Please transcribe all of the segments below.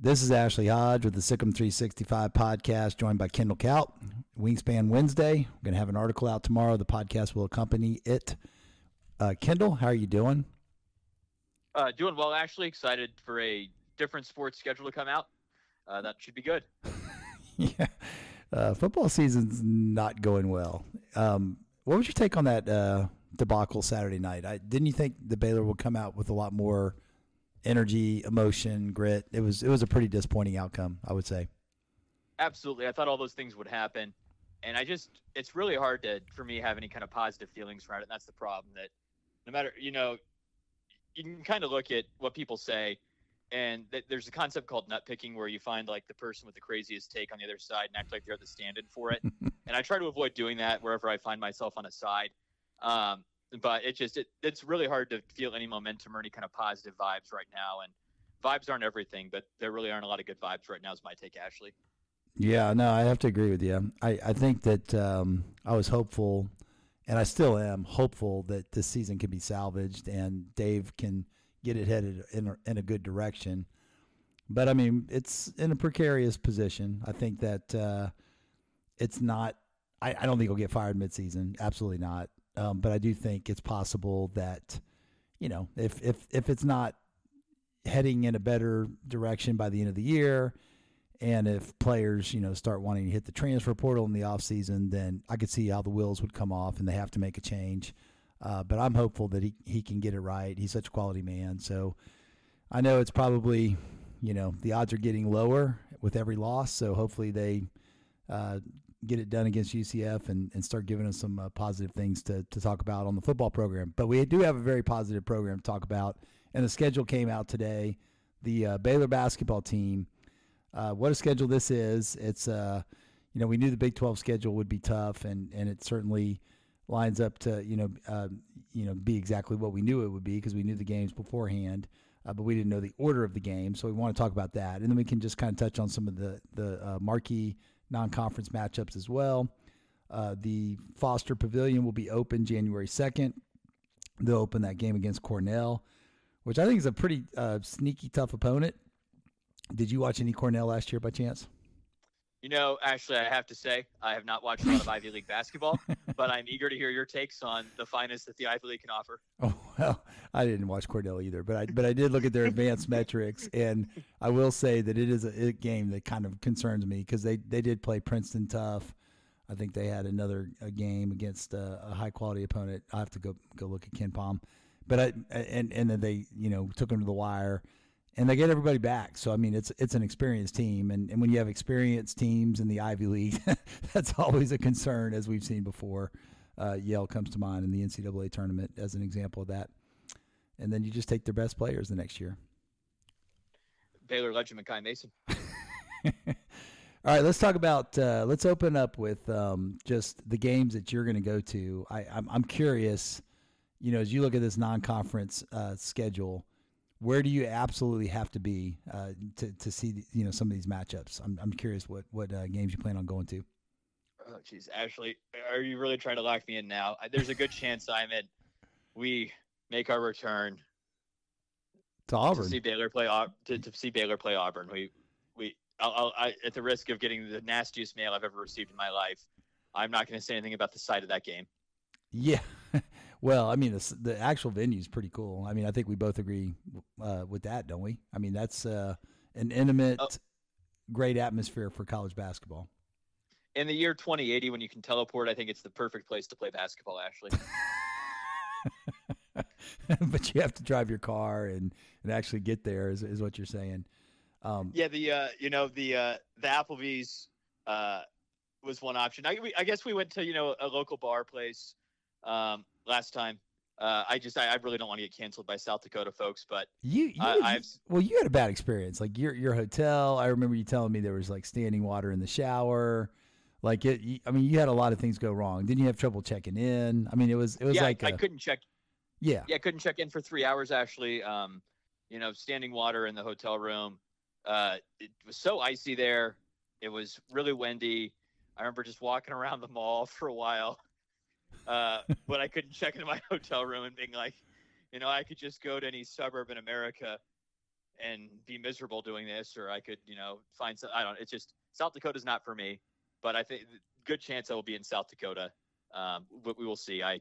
This is Ashley Hodge with the SicEm 365 podcast, joined by Kendall Kaut. Wingspan Wednesday. We're going to have an article out tomorrow. The podcast will accompany it. Uh, Kendall, how are you doing? Uh, doing well, Ashley. Excited for a different sports schedule to come out. Uh, that should be good. yeah. Uh, football season's not going well. Um, what was your take on that uh, debacle Saturday night? I, didn't you think the Baylor would come out with a lot more energy, emotion, grit? It was it was a pretty disappointing outcome, I would say. Absolutely, I thought all those things would happen, and I just it's really hard to for me have any kind of positive feelings around it. And that's the problem. That no matter you know, you can kind of look at what people say. And th- there's a concept called nut picking where you find like the person with the craziest take on the other side and act like they're the stand-in for it. and I try to avoid doing that wherever I find myself on a side. Um, but it just it, it's really hard to feel any momentum or any kind of positive vibes right now. And vibes aren't everything, but there really aren't a lot of good vibes right now. Is my take, Ashley. Yeah, no, I have to agree with you. I I think that um, I was hopeful, and I still am hopeful that this season can be salvaged and Dave can get it headed in a, in a good direction. But I mean, it's in a precarious position. I think that uh, it's not. I, I don't think he'll get fired midseason. Absolutely not. Um, but I do think it's possible that, you know, if if if it's not heading in a better direction by the end of the year, and if players, you know, start wanting to hit the transfer portal in the offseason, then I could see how the wheels would come off and they have to make a change. Uh, but I'm hopeful that he, he can get it right. He's such a quality man. So I know it's probably, you know, the odds are getting lower with every loss. So hopefully they uh, get it done against UCF and, and start giving us some uh, positive things to, to talk about on the football program. But we do have a very positive program to talk about, and the schedule came out today. The uh, Baylor basketball team, uh, what a schedule this is! It's uh, you know we knew the Big 12 schedule would be tough, and and it certainly lines up to you know uh, you know be exactly what we knew it would be because we knew the games beforehand. Uh, but we didn't know the order of the game, so we want to talk about that, and then we can just kind of touch on some of the the uh, marquee non-conference matchups as well. Uh, the Foster Pavilion will be open January 2nd. They'll open that game against Cornell, which I think is a pretty uh, sneaky tough opponent. Did you watch any Cornell last year by chance? You know, actually, I have to say, I have not watched a lot of Ivy League basketball, but I'm eager to hear your takes on the finest that the Ivy League can offer. Oh well, I didn't watch Cornell either, but I but I did look at their advanced metrics, and I will say that it is a, a game that kind of concerns me because they they did play Princeton tough. I think they had another a game against a, a high quality opponent. I have to go go look at KenPom, but I and and then they you know took them to the wire and they get everybody back. So I mean, it's it's an experienced team, and, and when you have experienced teams in the Ivy League, that's always a concern, as we've seen before. Uh, Yale comes to mind in the NCAA tournament as an example of that. And then you just take their best players the next year. Baylor legend Makai Mason. All right, let's talk about. Uh, let's open up with um, just the games that you're going to go to. I, I'm, I'm curious. You know, as you look at this non-conference uh, schedule, where do you absolutely have to be uh, to to see you know some of these matchups? I'm I'm curious what what uh, games you plan on going to. Oh, jeez, Ashley, are you really trying to lock me in now? There's a good chance I'm in. We make our return to Auburn to see Baylor play to, to see Baylor play Auburn. We we I'll, I'll, I, at the risk of getting the nastiest mail I've ever received in my life, I'm not going to say anything about the site of that game. Yeah. Well, I mean, the, the actual venue is pretty cool. I mean, I think we both agree uh, with that, don't we? I mean, that's uh, an intimate, oh. great atmosphere for college basketball. In the year 2080, when you can teleport, I think it's the perfect place to play basketball, Ashley. but you have to drive your car and, and actually get there, is, is what you're saying. Um, yeah, the uh, you know the uh, the Applebee's uh, was one option. I, we, I guess we went to you know a local bar place. Um, last time. Uh, I just I, I, really don't want to get canceled by South Dakota folks, but you, you uh, well you had a bad experience. Like your your hotel, I remember you telling me there was like standing water in the shower. Like it, I mean, you had a lot of things go wrong. Didn't you have trouble checking in? I mean, it was it was yeah, like I, a, I couldn't check. Yeah, yeah, I couldn't check in for three hours. Actually, um, you know, standing water in the hotel room. Uh, it was so icy there. It was really windy. I remember just walking around the mall for a while uh, but I couldn't check into my hotel room and being like, you know, I could just go to any suburb in America and be miserable doing this, or I could, you know, find some. I don't. It's just South Dakota's not for me, but I think good chance I will be in South Dakota. Um, but we will see. I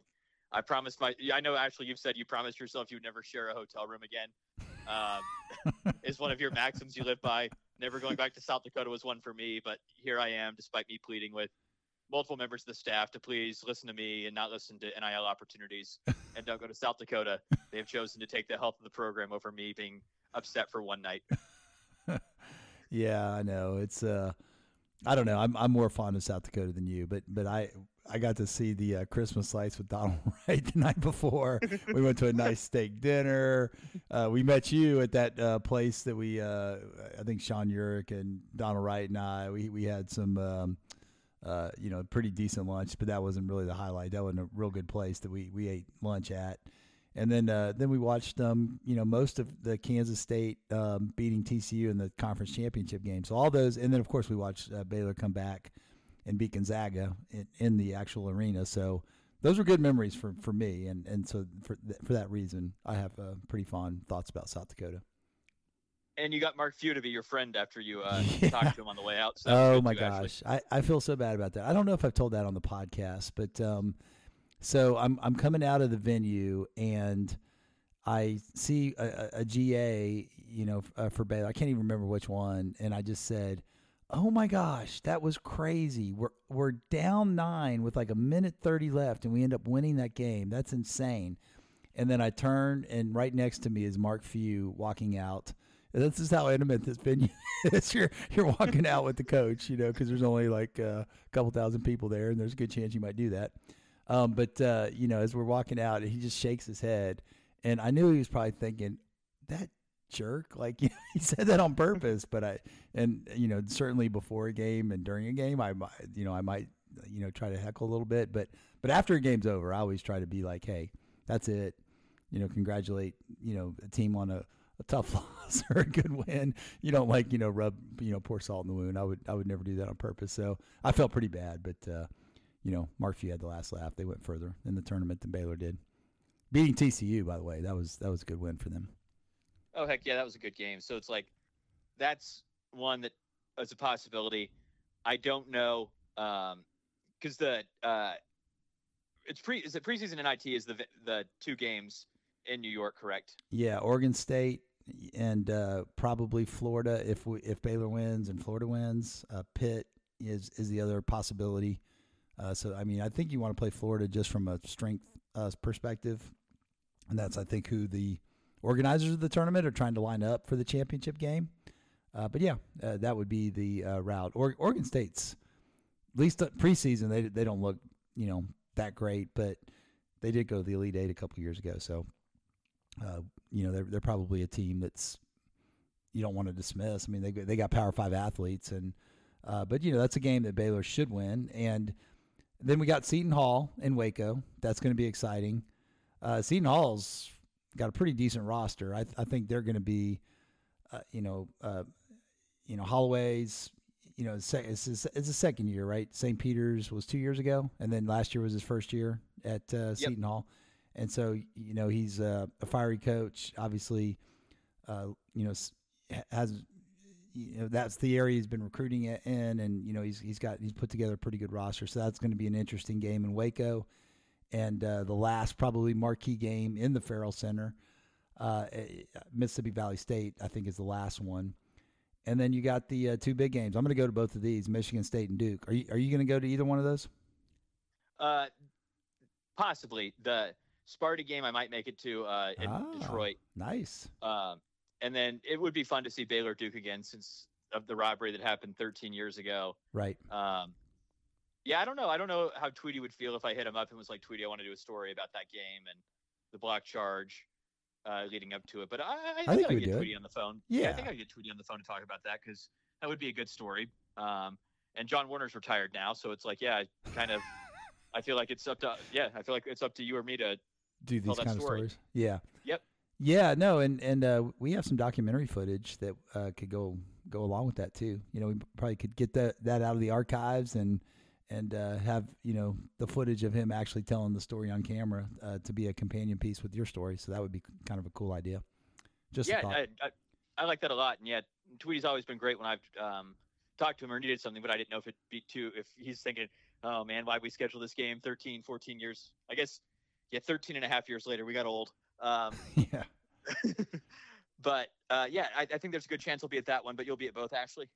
I promised my. I know actually you've said you promised yourself you'd never share a hotel room again. Um, is one of your maxims you live by. Never going back to South Dakota was one for me, but here I am, despite me pleading with multiple members of the staff to please listen to me and not listen to NIL opportunities and don't go to South Dakota. They have chosen to take the health of the program over me being upset for one night. yeah, I know. It's uh I don't know. I'm I'm more fond of South Dakota than you, but but I I got to see the uh, Christmas lights with Donald Wright the night before. we went to a nice steak dinner. Uh, we met you at that uh, place that we uh, I think Sean Yurick and Donald Wright and I we we had some um, uh, you know pretty decent lunch, but that wasn't really the highlight. That wasn't a real good place that we we ate lunch at and then uh, then we watched um you know most of the Kansas State um, beating TCU in the conference championship game. So all those, and then of course we watched uh, Baylor come back and beat Gonzaga in, in, the actual arena. So those were good memories for, for me, and and so for th- for that reason, I have uh, pretty fond thoughts about South Dakota. And you got Mark Few to be your friend after you uh, yeah. talked to him on the way out. So oh my gosh, I, I feel so bad about that. I don't know if I've told that on the podcast, but um, so I'm I'm coming out of the venue and I see a, a GA, you know, uh, for Baylor. I can't even remember which one, and I just said, "Oh my gosh, that was crazy! We're we're down nine with like a minute thirty left, and we end up winning that game. That's insane." And then I turn, and right next to me is Mark Few walking out. This is how intimate this venue is. you're you're walking out with the coach, you know, because there's only like uh, a couple thousand people there, and there's a good chance you might do that. Um, but uh, you know, as we're walking out, he just shakes his head, and I knew he was probably thinking that jerk. Like he said that on purpose. but I and you know certainly before a game and during a game, I might you know I might you know try to heckle a little bit. But but after a game's over, I always try to be like, hey, that's it. You know, congratulate you know a team on a a tough loss or a good win. You don't like, you know, rub, you know, pour salt in the wound. I would, I would never do that on purpose. So I felt pretty bad, but, uh, you know, Mark Few had the last laugh. They went further in the tournament than Baylor did. Beating TCU, by the way, that was that was a good win for them. Oh heck yeah, that was a good game. So it's like that's one that is a possibility. I don't know Um, because um, the uh, it's pre is it preseason and IT is the the two games in New York, correct? Yeah, Oregon State and uh, probably Florida if we, if Baylor wins and Florida wins. Uh, Pitt is is the other possibility. Uh, so, I mean, I think you want to play Florida just from a strength uh, perspective. And that's, I think, who the organizers of the tournament are trying to line up for the championship game. Uh, but yeah, uh, that would be the route. Or, Oregon State's, at least preseason, they, they don't look, you know, that great, but they did go to the Elite Eight a couple years ago. So, uh, you know, they're, they're probably a team that's you don't want to dismiss. I mean, they, they got Power Five athletes. and But, you know, that's a game that Baylor should win. And – then we got Seton Hall in Waco. That's going to be exciting. Uh, Seton Hall's got a pretty decent roster. I, I think they're going to be, uh, you know, uh, you know Holloway's. You know, it's, it's, it's a second year, right? St. Peter's was two years ago, and then last year was his first year at uh, yep. Seton Hall. And so, you know, he's a fiery coach. Obviously, uh, you know, has you know that's the area he's been recruiting in, and you know he's he's got he's put together a pretty good roster. So that's going to be an interesting game in Waco, and uh, the last probably marquee game in the Ferrell Center, uh, eh, Mississippi Valley State I think is the last one, and then you got the uh, two big games. I'm going to go to both of these, Michigan State and Duke. Are you are you going to go to either one of those? Uh, possibly the Sparty game. I might make it to uh, in ah, Detroit. Nice. Um, and then it would be fun to see Baylor Duke again since of the robbery that happened 13 years ago. Right. Um, yeah, I don't know. I don't know how Tweety would feel if I hit him up and was like, Tweety, I want to do a story about that game and the block charge uh, leading up to it. But I, I, I think, think I get Tweety on the phone. Yeah. yeah. I think I get Tweety on the phone to talk about that because that would be a good story. Um, and John Warner's retired now, so it's like, yeah, kind of. I feel like it's up to yeah. I feel like it's up to you or me to do these kind story. of stories. Yeah. Yep. Yeah, no, and and uh, we have some documentary footage that uh, could go go along with that too. You know, we probably could get that that out of the archives and and uh, have you know the footage of him actually telling the story on camera uh, to be a companion piece with your story. So that would be kind of a cool idea. Just yeah, I, I, I like that a lot. And yeah, Tweety's always been great when I've um, talked to him or needed something, but I didn't know if it'd be too, if he's thinking, oh man, why we schedule this game 13, 14 years? I guess, yeah, 13 and a half years later, we got old. Um, yeah. but uh, yeah, I, I, think there's a good chance I'll be at that one, but you'll be at both, Ashley?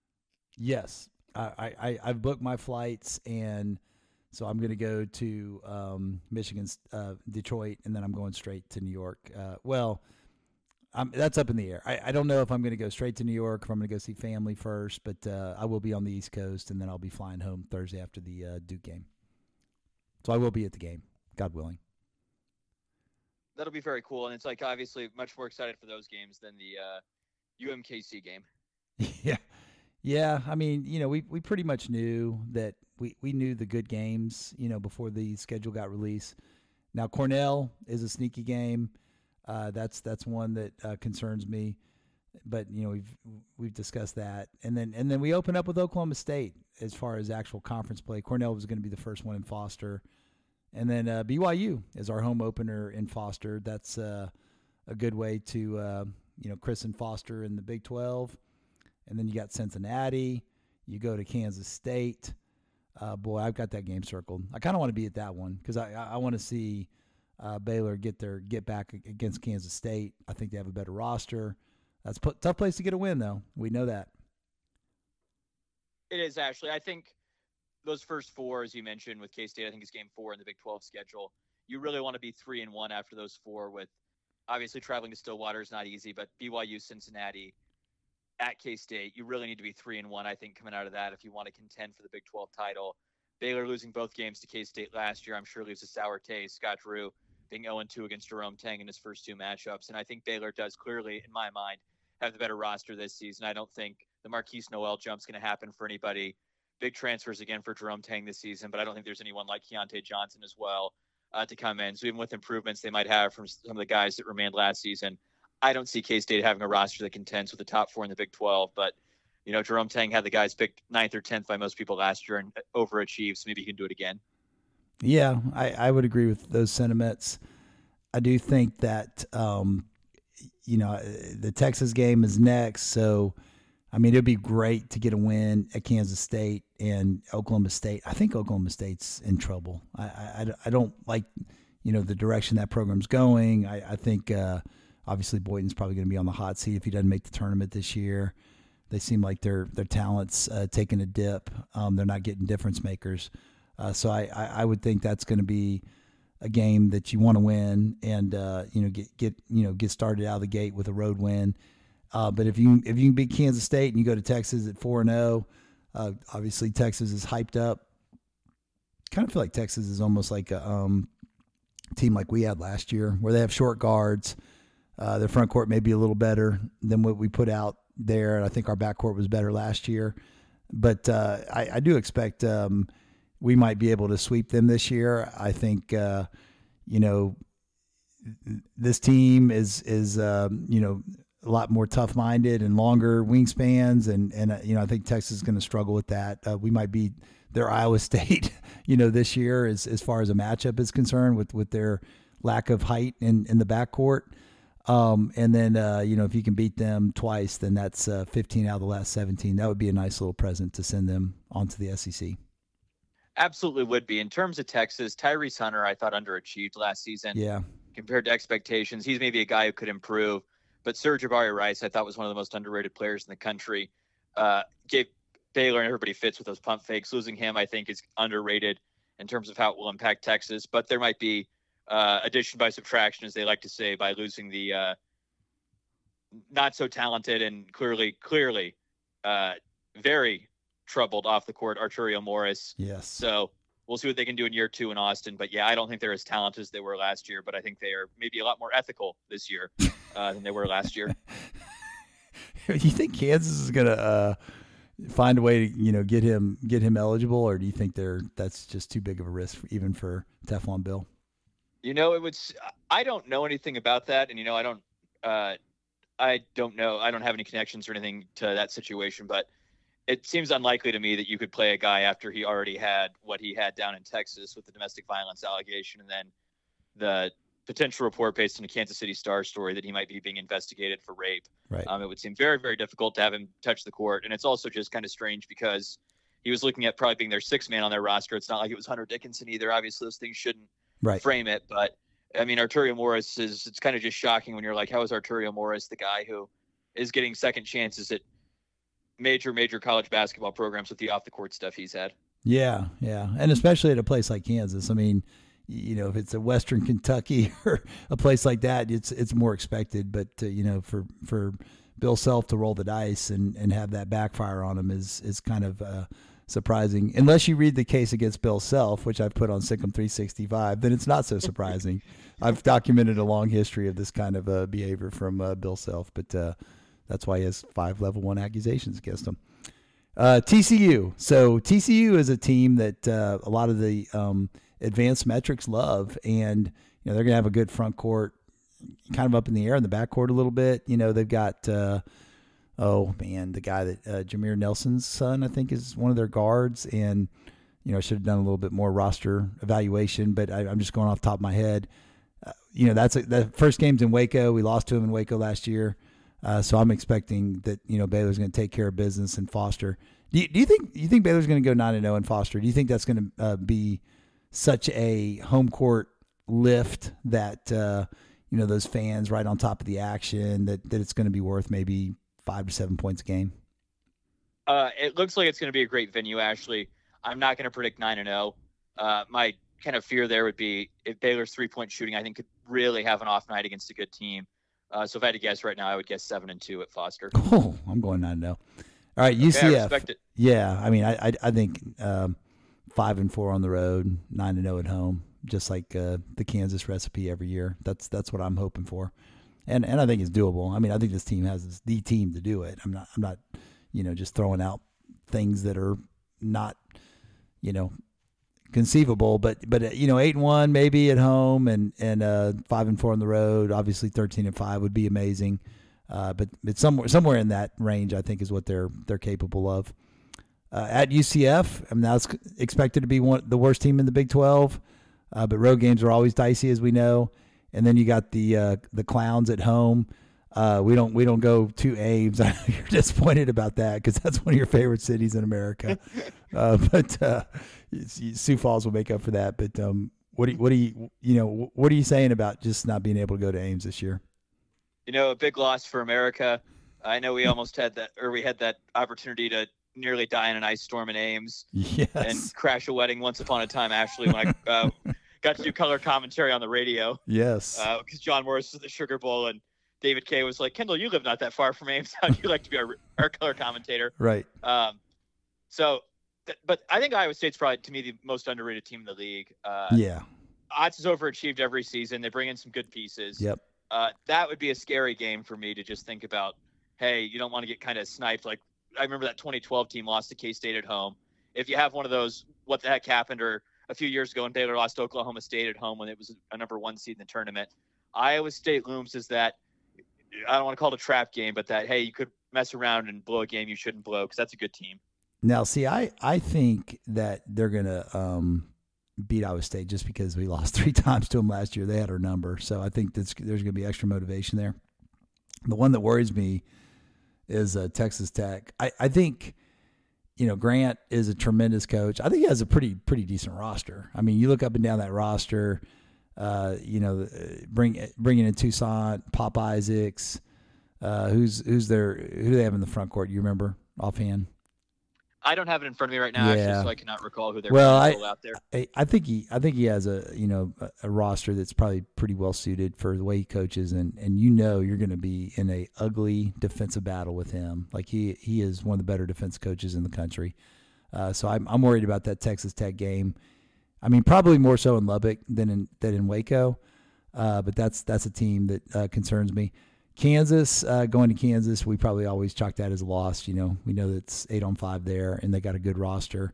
Yes. I, I, I've booked my flights and so I'm going to go to um, Michigan, uh, Detroit, and then I'm going straight to New York. Uh, well, I'm, that's up in the air. I, I don't know if I'm going to go straight to New York, if I'm going to go see family first, but uh, I will be on the East Coast, and then I'll be flying home Thursday after the uh, Duke game. So I will be at the game, God willing. That'll be very cool, and it's like obviously much more excited for those games than the uh, UMKC game. yeah, yeah. I mean, you know, we we pretty much knew that we we knew the good games, you know, before the schedule got released. Now Cornell is a sneaky game. Uh, that's that's one that uh, concerns me. But you know we've we've discussed that, and then and then we open up with Oklahoma State as far as actual conference play. Cornell was going to be the first one in Foster, and then uh, BYU is our home opener in Foster. That's uh, a good way to uh, you know Chris and Foster in the Big Twelve, and then you got Cincinnati. You go to Kansas State. Uh, boy, I've got that game circled. I kind of want to be at that one because I I, want to see uh, Baylor get their get back against Kansas State. I think they have a better roster. That's a tough place to get a win, though. We know that. It is actually. I think those first four, as you mentioned, with K State, I think is game four in the Big 12 schedule. You really want to be three and one after those four. With obviously traveling to Stillwater is not easy, but BYU, Cincinnati, at K State, you really need to be three and one. I think coming out of that, if you want to contend for the Big 12 title. Baylor losing both games to K State last year, I'm sure leaves a sour taste. Scott Drew being 0 2 against Jerome Tang in his first two matchups. And I think Baylor does clearly, in my mind, have the better roster this season. I don't think the Markquis Nowell jump's going to happen for anybody. Big transfers again for Jerome Tang this season, but I don't think there's anyone like Keyontae Johnson as well uh, to come in. So even with improvements they might have from some of the guys that remained last season, I don't see K State having a roster that contends with the top four in the Big 12. But you know, Jerome Tang had the guys picked ninth or tenth by most people last year and overachieved. So maybe he can do it again. Yeah, I, I would agree with those sentiments. I do think that um, you know the Texas game is next, so I mean it'd be great to get a win at Kansas State and Oklahoma State. I think Oklahoma State's in trouble. I I, I don't like you know the direction that program's going. I, I think uh, obviously Boynton's probably going to be on the hot seat if he doesn't make the tournament this year. They seem like their their talents uh, taking a dip. Um, they're not getting difference makers. Uh, so I, I, I, would think that's going to be a game that you want to win and uh, you know get get you know get started out of the gate with a road win. Uh, but if you if you can beat Kansas State and you go to Texas at four and zero, oh, uh, obviously Texas is hyped up. Kind of feel like Texas is almost like a um, team like we had last year, where they have short guards. Uh, their front court may be a little better than what we put out there. And I think our back court was better last year, but uh, I, I, do expect. Um, we might be able to sweep them this year. I think, uh, you know, this team is is uh, you know a lot more tough minded and longer wingspans, and and uh, you know I think Texas is going to struggle with that. Uh, we might be their Iowa State, you know, this year as as far as a matchup is concerned with with their lack of height in in the backcourt. Um, and then uh, you know if you can beat them twice, then that's uh, 15 out of the last 17. That would be a nice little present to send them onto the SEC. Absolutely would be. In terms of Texas, Tyrese Hunter, I thought underachieved last season. Yeah. Compared to expectations, he's maybe a guy who could improve. But Sir'Jabari Rice, I thought was one of the most underrated players in the country. Uh, gave Baylor and everybody fits with those pump fakes. Losing him, I think, is underrated in terms of how it will impact Texas. But there might be uh, addition by subtraction, as they like to say, by losing the uh, not so talented and clearly, clearly, uh, very troubled off the court Arterio Morris. Yes. So we'll see what they can do in year two in Austin. But yeah, I don't think they're as talented as they were last year, but I think they are maybe a lot more ethical this year uh, than they were last year. Do you think Kansas is gonna uh, find a way to you know get him get him eligible, or do you think they're that's just too big of a risk even for Teflon Bill? You know, it was. I don't know anything about that, and you know, I don't. Uh, I don't know. I don't have any connections or anything to that situation, but it seems unlikely to me that you could play a guy after he already had what he had down in Texas with the domestic violence allegation and then the potential report based on a Kansas City Star story that he might be being investigated for rape. Right. Um, it would seem very, very difficult to have him touch the court. And it's also just kind of strange because he was looking at probably being their sixth man on their roster. It's not like it was Hunter Dickinson either. Obviously, those things shouldn't right. frame it. But I mean, Arterio Morris is, it's kind of just shocking when you're like, how is Arterio Morris the guy who is getting second chances at major, major college basketball programs with the off the court stuff he's had? Yeah, yeah. And especially at a place like Kansas. I mean, you know, if it's a Western Kentucky or a place like that, it's it's more expected. But uh, you know, for for Bill Self to roll the dice and, and have that backfire on him is is kind of uh, surprising. Unless you read the case against Bill Self, which I've put on SicEm 365, then it's not so surprising. I've documented a long history of this kind of uh, behavior from uh, Bill Self, but uh, that's why he has five level one accusations against him. Uh, TCU. So TCU is a team that uh, a lot of the um, advanced metrics love, and you know they're going to have a good front court, kind of up in the air in the back court a little bit. You know they've got uh, oh man, the guy that uh, Jameer Nelson's son I think is one of their guards, and you know I should have done a little bit more roster evaluation, but I, am just going off top of my head. Uh, you know that's a, the first game's in Waco. We lost to him in Waco last year. Uh, so I'm expecting that you know Baylor's going to take care of business and Foster. Do you, do you think you think Baylor's going to go nine and zero in Foster? Do you think that's going to uh, be such a home court lift that uh, you know those fans right on top of the action that that it's going to be worth maybe five to seven points a game? Uh, it looks like it's going to be a great venue. Ashley, I'm not going to predict nine and zero. Uh, my kind of fear there would be if Baylor's three point shooting, I think could really have an off night against a good team. Uh, so if I had to guess right now, I would guess seven and two at Foster. Oh, I'm going nine now. All right, UCF. Okay, I yeah, I mean, I I, I think um, five and four on the road, nine and zero at home, just like uh, the Kansas recipe every year. That's that's what I'm hoping for, and and I think it's doable. I mean, I think this team has the team to do it. I'm not I'm not you know just throwing out things that are not you know conceivable. But but you know, eight and one maybe at home, and and uh, five and four on the road. Obviously, thirteen and five would be amazing. Uh, but but somewhere somewhere in that range, I think is what they're they're capable of. Uh, at UCF, I mean that's expected to be one the worst team in the Big Twelve. Uh, but road games are always dicey, as we know. And then you got the uh, the clowns at home. Uh, we don't we don't go to Ames. You're disappointed about that because that's one of your favorite cities in America. uh, but uh, Sioux Falls will make up for that. But um, what do you, what do you you know what are you saying about just not being able to go to Ames this year? You know, a big loss for America. I know we almost had that, or we had that opportunity to nearly die in an ice storm in Ames yes. and crash a wedding once upon a time. Ashley, when I uh, got to do color commentary on the radio. Yes. Because uh, John Morris was at the Sugar Bowl and David Kay was like, Kendall, you live not that far from Ames. How'd you like to be our, our color commentator? Right. Um, so, th- but I think Iowa State's probably to me the most underrated team in the league. Uh, yeah. Otz is overachieved every season. They bring in some good pieces. Yep. Uh, that would be a scary game for me to just think about. Hey, you don't want to get kind of sniped. Like I remember that 2012 team lost to K State at home. If you have one of those, what the heck happened, or a few years ago when Baylor lost Oklahoma State at home when it was a number one seed in the tournament, Iowa State looms as that I don't want to call it a trap game, but that hey, you could mess around and blow a game you shouldn't blow because that's a good team. Now, see, I I think that they're gonna um, beat Iowa State just because we lost three times to them last year. They had our number, so I think there's gonna be extra motivation there. The one that worries me is uh, Texas Tech. I, I think you know Grant is a tremendous coach. I think he has a pretty pretty decent roster. I mean, you look up and down that roster uh, you know, bring bringing in Toussaint, Pop Isaacs. Uh, who's who's there? Who do they have in the front court? You remember offhand? I don't have it in front of me right now, yeah. actually, so I cannot recall who they're well, I, out there. I, I, think he, I think he has a, you know, a, a, roster that's probably pretty well suited for the way he coaches, and and you know you're going to be in a ugly defensive battle with him. Like he, he is one of the better defense coaches in the country. Uh, so I'm, I'm worried about that Texas Tech game. I mean, probably more so in Lubbock than in than in Waco, uh, but that's that's a team that uh, concerns me. Kansas, uh, going to Kansas, we probably always chalk that as a loss. You know, we know it's eight on five there, and they got a good roster.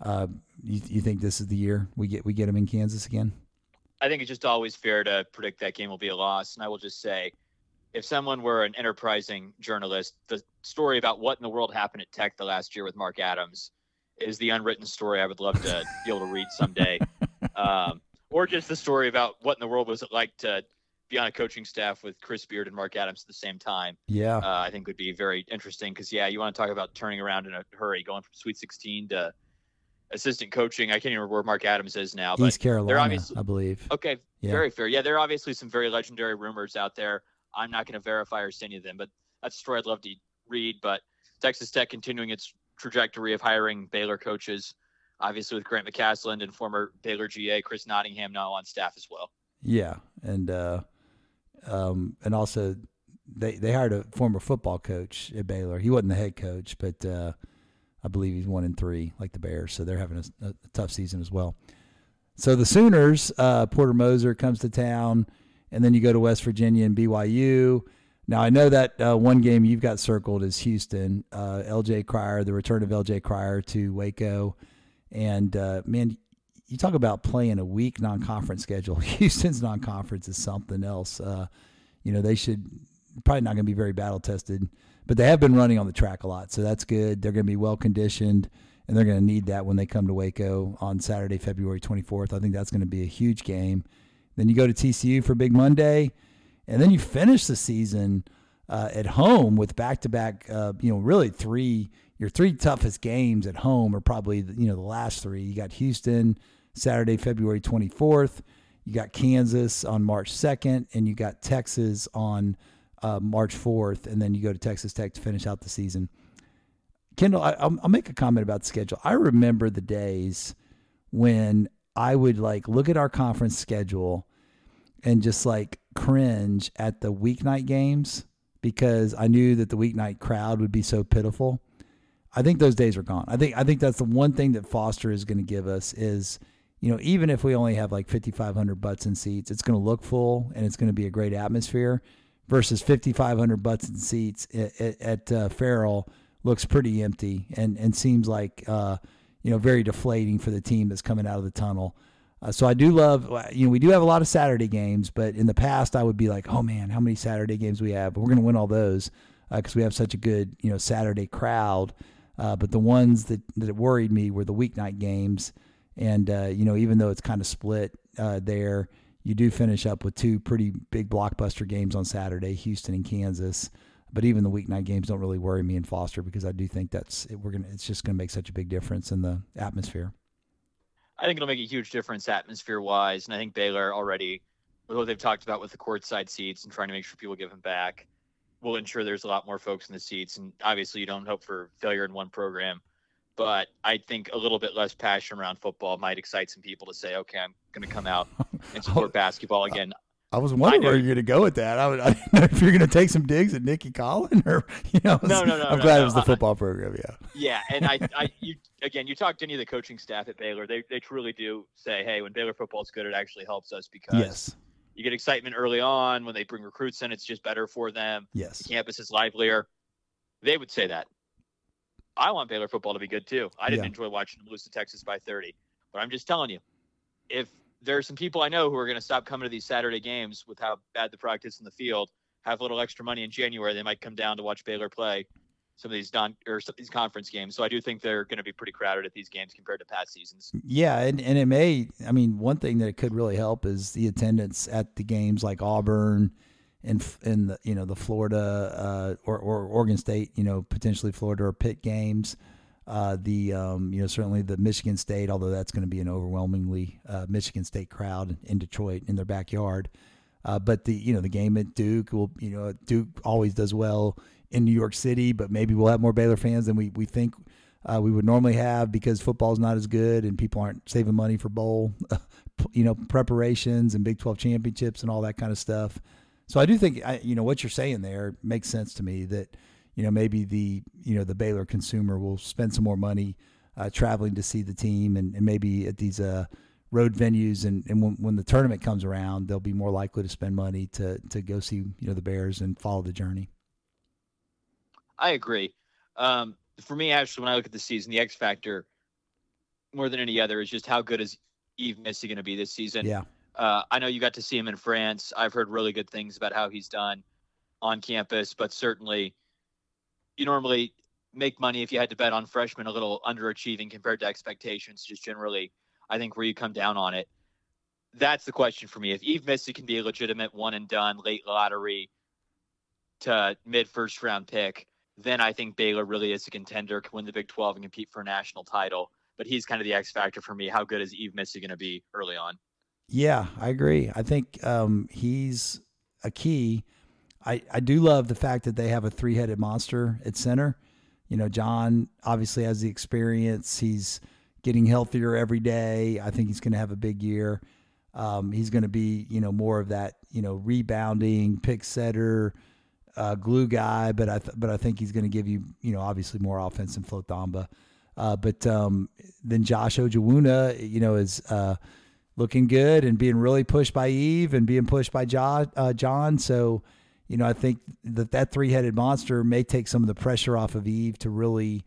Uh, you, you think this is the year we get we get them in Kansas again? I think it's just always fair to predict that game will be a loss, and I will just say, if someone were an enterprising journalist, the story about what in the world happened at Tech the last year with Mark Adams is the unwritten story I would love to be able to read someday. Um, or just the story about what in the world was it like to be on a coaching staff with Chris Beard and Mark Adams at the same time. Yeah, uh, I think would be very interesting because yeah, you want to talk about turning around in a hurry, going from Sweet 16 to assistant coaching. I can't even remember where Mark Adams is now. East Carolina, I believe. Okay, yeah. very fair. Yeah, there are obviously some very legendary rumors out there. I'm not going to verify or say any of them, but that's a story I'd love to read. But Texas Tech continuing its trajectory of hiring Baylor coaches, obviously with Grant McCasland and former Baylor GA Chris Nottingham now on staff as well. Yeah, and uh, um, and also they they hired a former football coach at Baylor. He wasn't the head coach, but uh, I believe he's one in three, like the Bears. So they're having a, a tough season as well. So the Sooners, uh, Porter Moser comes to town, and then you go to West Virginia and BYU. Now I know that uh, one game you've got circled is Houston. Uh, LJ Cryer, the return of LJ Cryer to Waco, and uh, man, you talk about playing a weak non-conference schedule. Houston's non-conference is something else. Uh, you know they should probably not going to be very battle tested, but they have been running on the track a lot, so that's good. They're going to be well conditioned, and they're going to need that when they come to Waco on Saturday, February 24th. I think that's going to be a huge game. Then you go to TCU for Big Monday, and then you finish the season uh, at home with back-to-back. Uh, you know, really three. Your three toughest games at home are probably you know the last three. You got Houston Saturday, February 24th. You got Kansas on March 2nd, and you got Texas on uh, March 4th, and then you go to Texas Tech to finish out the season. Kendall, I, will make a comment about the schedule. I remember the days when I would like look at our conference schedule and just like cringe at the weeknight games because I knew that the weeknight crowd would be so pitiful. I think those days are gone. I think I think that's the one thing that Foster is going to give us is you know, even if we only have like 5,500 butts and seats, it's going to look full and it's going to be a great atmosphere. Versus 5,500 butts and seats at, at, at uh, Ferrell looks pretty empty and and seems like uh, you know very deflating for the team that's coming out of the tunnel. Uh, so I do love, uh, you know, we do have a lot of Saturday games, but in the past I would be like, oh man, how many Saturday games we have? We're going to win all those because uh, we have such a good, you know, Saturday crowd. Uh, but the ones that that worried me were the weeknight games. And uh, you know, even though it's kind of split uh, there, you do finish up with two pretty big blockbuster games on Saturday, Houston and Kansas. But even the weeknight games don't really worry me in Foster because I do think that's it, we're gonna. It's just gonna make such a big difference in the atmosphere. I think it'll make a huge difference atmosphere wise, and I think Baylor already, with what they've talked about with the courtside seats and trying to make sure people give them back, will ensure there's a lot more folks in the seats. And obviously, you don't hope for failure in one program but I think a little bit less passion around football might excite some people to say, okay, I'm going to come out and support basketball again. I was wondering where you're going to go with that. I, would, I didn't know if you're going to take some digs at Nicki Collen or, you know. No, no, no. I'm no, glad no. it was the football program. Yeah. Yeah. And I, I, you, again, you talk to any of the coaching staff at Baylor, they, they truly do say, hey, when Baylor football is good, it actually helps us because yes. you get excitement early on. When they bring recruits in, it's just better for them. Yes. The campus is livelier. They would say that. I want Baylor football to be good too. I didn't yeah. enjoy watching them lose to Texas by 30, but I'm just telling you, if there are some people I know who are going to stop coming to these Saturday games with how bad the product is in the field, have a little extra money in January, they might come down to watch Baylor play some of these non or some of these conference games. So I do think they're going to be pretty crowded at these games compared to past seasons. Yeah, and, and it may. I mean, one thing that it could really help is the attendance at the games like Auburn and in the you know the Florida uh, or, or Oregon State, you know potentially Florida or Pitt games. Uh, the um, you know certainly the Michigan State, although that's going to be an overwhelmingly uh, Michigan State crowd in Detroit in their backyard. Uh, but the you know the game at Duke will you know Duke always does well in New York City, but maybe we'll have more Baylor fans than we we think uh, we would normally have because football's not as good and people aren't saving money for bowl you know preparations and Big Twelve championships and all that kind of stuff. So I do think I, you know what you're saying there makes sense to me that you know maybe the you know the Baylor consumer will spend some more money uh, traveling to see the team and, and maybe at these uh, road venues and, and when, when the tournament comes around they'll be more likely to spend money to to go see you know the Bears and follow the journey. I agree. Um, for me, actually, when I look at the season, the X factor more than any other is just how good is Yves Missi going to be this season. Yeah. Uh, I know you got to see him in France. I've heard really good things about how he's done on campus, but certainly you normally make money if you had to bet on freshmen a little underachieving compared to expectations, just generally, I think, where you come down on it. that's the question for me. If Yves Missi can be a legitimate one and done late lottery to mid first round pick, then I think Baylor really is a contender, can win the Big 12 and compete for a national title. But he's kind of the X factor for me. How good is Yves Missi going to be early on? Yeah, I agree. I think um, he's a key. I, I do love the fact that they have a three headed monster at center. You know, John obviously has the experience. He's getting healthier every day. I think he's going to have a big year. Um, he's going to be, you know, more of that, you know, rebounding, pick setter, uh, glue guy. But I, th- but I think he's going to give you, you know, obviously more offense than Flo Thamba. Uh, but um, then Josh Ojianwuna, you know, is uh, looking good and being really pushed by Yves and being pushed by John. Uh, John. So, you know, I think that that three headed monster may take some of the pressure off of Yves to really,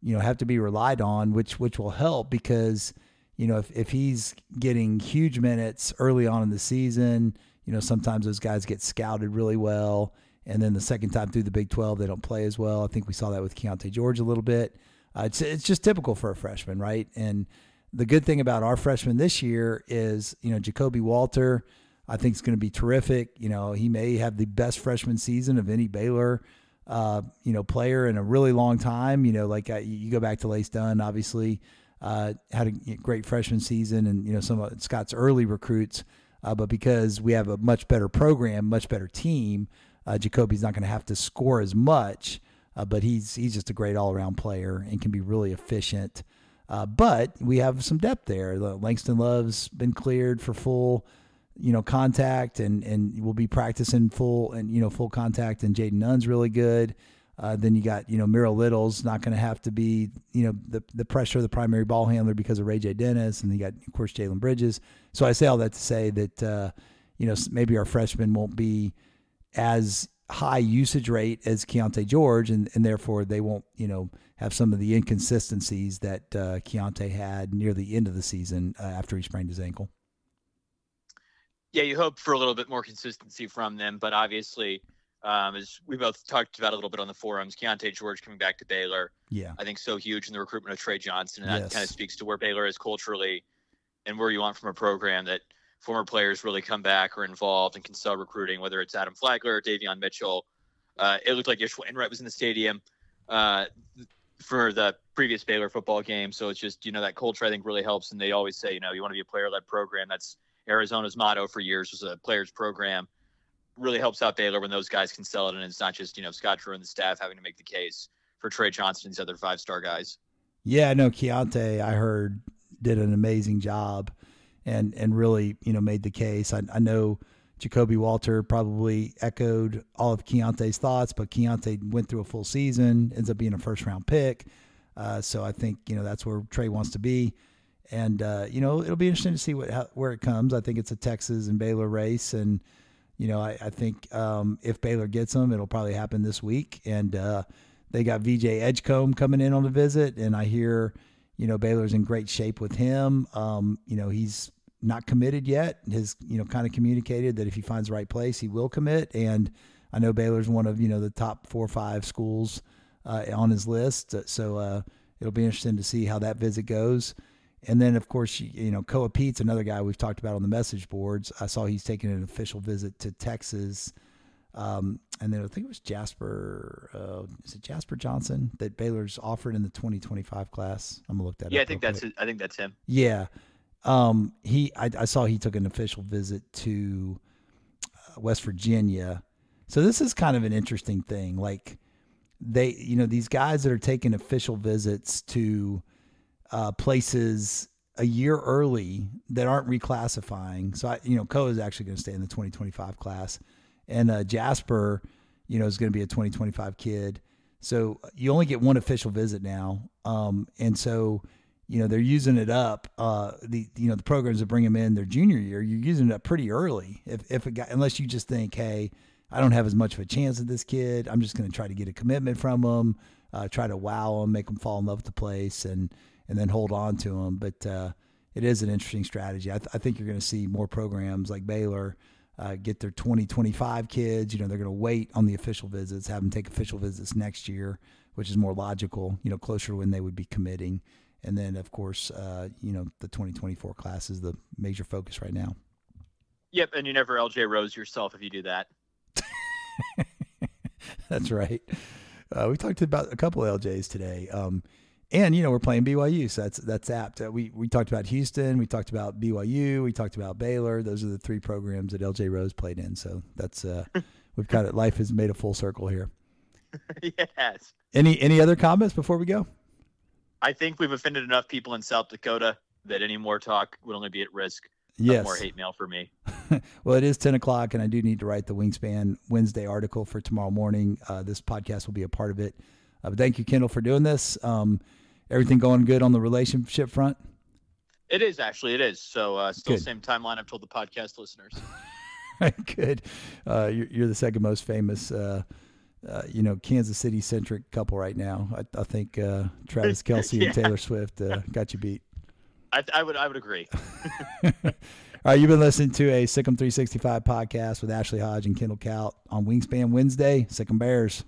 you know, have to be relied on, which which will help because, you know, if, if he's getting huge minutes early on in the season, you know, sometimes those guys get scouted really well. And then the second time through the Big 12, they don't play as well. I think we saw that with Keyonte George a little bit. Uh, it's, it's just typical for a freshman, right? And the good thing about our freshman this year is, you know, Ja'Kobe Walter, I think is going to be terrific. You know, he may have the best freshman season of any Baylor, uh, you know, player in a really long time. You know, like uh, you go back to Lace Dunn, obviously, uh, had a great freshman season, and you know some of Scott's early recruits. Uh, but because we have a much better program, much better team, uh, Ja'Kobe's not going to have to score as much. Uh, but he's he's just a great all around player and can be really efficient. but we have some depth there. Langston Love's been cleared for full you know, contact and and we'll be practicing full and you know full contact. And Jayden Nunn's really good. Uh, then you got you know Miro Little's not going to have to be you know the the pressure of the primary ball handler because of Ray J Dennis, and you got of course Jalen Bridges. So I say all that to say that uh, you know maybe our freshmen won't be as high usage rate as Keyonte George, and, and therefore they won't you know have some of the inconsistencies that uh, Keyonte had near the end of the season uh, after he sprained his ankle yeah, you hope for a little bit more consistency from them, but obviously, um, as we both talked about a little bit on the forums, Keyonte George coming back to Baylor, yeah, I think so huge in the recruitment of Tre Johnson, and that yes. kind of speaks to where Baylor is culturally and where you want from a program that former players really come back or involved and can sell recruiting, whether it's Adam Flagler or Davion Mitchell. Uh, it looked like Ish Wainright was in the stadium uh, for the previous Baylor football game, so it's just you know that culture I think really helps, and they always say you know you want to be a player-led program that's Arizona's motto for years was a players program. Really helps out Baylor when those guys can sell it, and it's not just you know Scott Drew and the staff having to make the case for Tre Johnson and these other five star guys. Yeah, no, Keyonte, I heard did an amazing job, and and really you know made the case. I, I know Ja'Kobe Walter probably echoed all of Keyonte's thoughts, but Keyonte went through a full season, ends up being a first round pick. Uh, so I think you know that's where Trey wants to be and uh, you know it'll be interesting to see what how, where it comes. I think it's a Texas and Baylor race, and you know I, I think um, if Baylor gets them, it'll probably happen this week. And uh, they got VJ Edgecombe coming in on a visit, and I hear you know Baylor's in great shape with him. Um, you know he's not committed yet. Has you know kind of communicated that if he finds the right place, he will commit. And I know Baylor's one of you know the top four or five schools uh, on his list, so uh, it'll be interesting to see how that visit goes. And then, of course, you know, Koa Peat's another guy we've talked about on the message boards. I saw he's taking an official visit to Texas. Um, and then I think it was Jasper. Uh, is it Jasper Johnson that Baylor's offered in the 2025 class? I'm gonna look that yeah, up. Yeah, I think that's I think that's him. Yeah, um, he. I, I, saw he took an official visit to uh, West Virginia. So this is kind of an interesting thing. Like they, you know, these guys that are taking official visits to uh, places a year early that aren't reclassifying. So I, you know, Co is actually going to stay in the 2025 class, and uh, Jasper, you know, is going to be a 2025 kid. So you only get one official visit now, um, and so you know they're using it up. Uh, the you know the programs that bring them in their junior year, you're using it up pretty early. If if it got, unless you just think, hey, I don't have as much of a chance at this kid, I'm just going to try to get a commitment from them, uh, try to wow them, make them fall in love with the place, and and then hold on to them. But uh, it is an interesting strategy. I, th- I think you're going to see more programs like Baylor uh, get their 2025 kids. You know, they're going to wait on the official visits, have them take official visits next year, which is more logical. You know, closer to when they would be committing. And then, of course, uh, you know, the 2024 class is the major focus right now. Yep, and you never LJ Rose yourself if you do that. That's right. Uh, we talked about a couple of LJs today. Um, and you know we're playing BYU, so that's that's apt. Uh, we we talked about Houston, we talked about BYU, we talked about Baylor. Those are the three programs that LJ Rose played in. So that's uh, we've got it. Life has made a full circle here. yes. Any any other comments before we go? I think we've offended enough people in South Dakota that any more talk would only be at risk. Yes. more hate mail for me. well, it is 10 o'clock, and I do need to write the Wingspan Wednesday article for tomorrow morning. Uh, this podcast will be a part of it. Uh, thank you, Kendall, for doing this. Um, everything going good on the relationship front? It is actually. It is. So uh, still Good. same timeline I've told the podcast listeners. good. Uh, you're, you're the second most famous, uh, uh, you know, Kansas City centric couple right now. I, I think uh, Travis Kelce Yeah. and Taylor Swift uh, got you beat. I, I would I would agree. All right, you've been listening to a SicEm 365 podcast with Ashley Hodge and Kendall Cout on Wingspan Wednesday. SicEm Bears.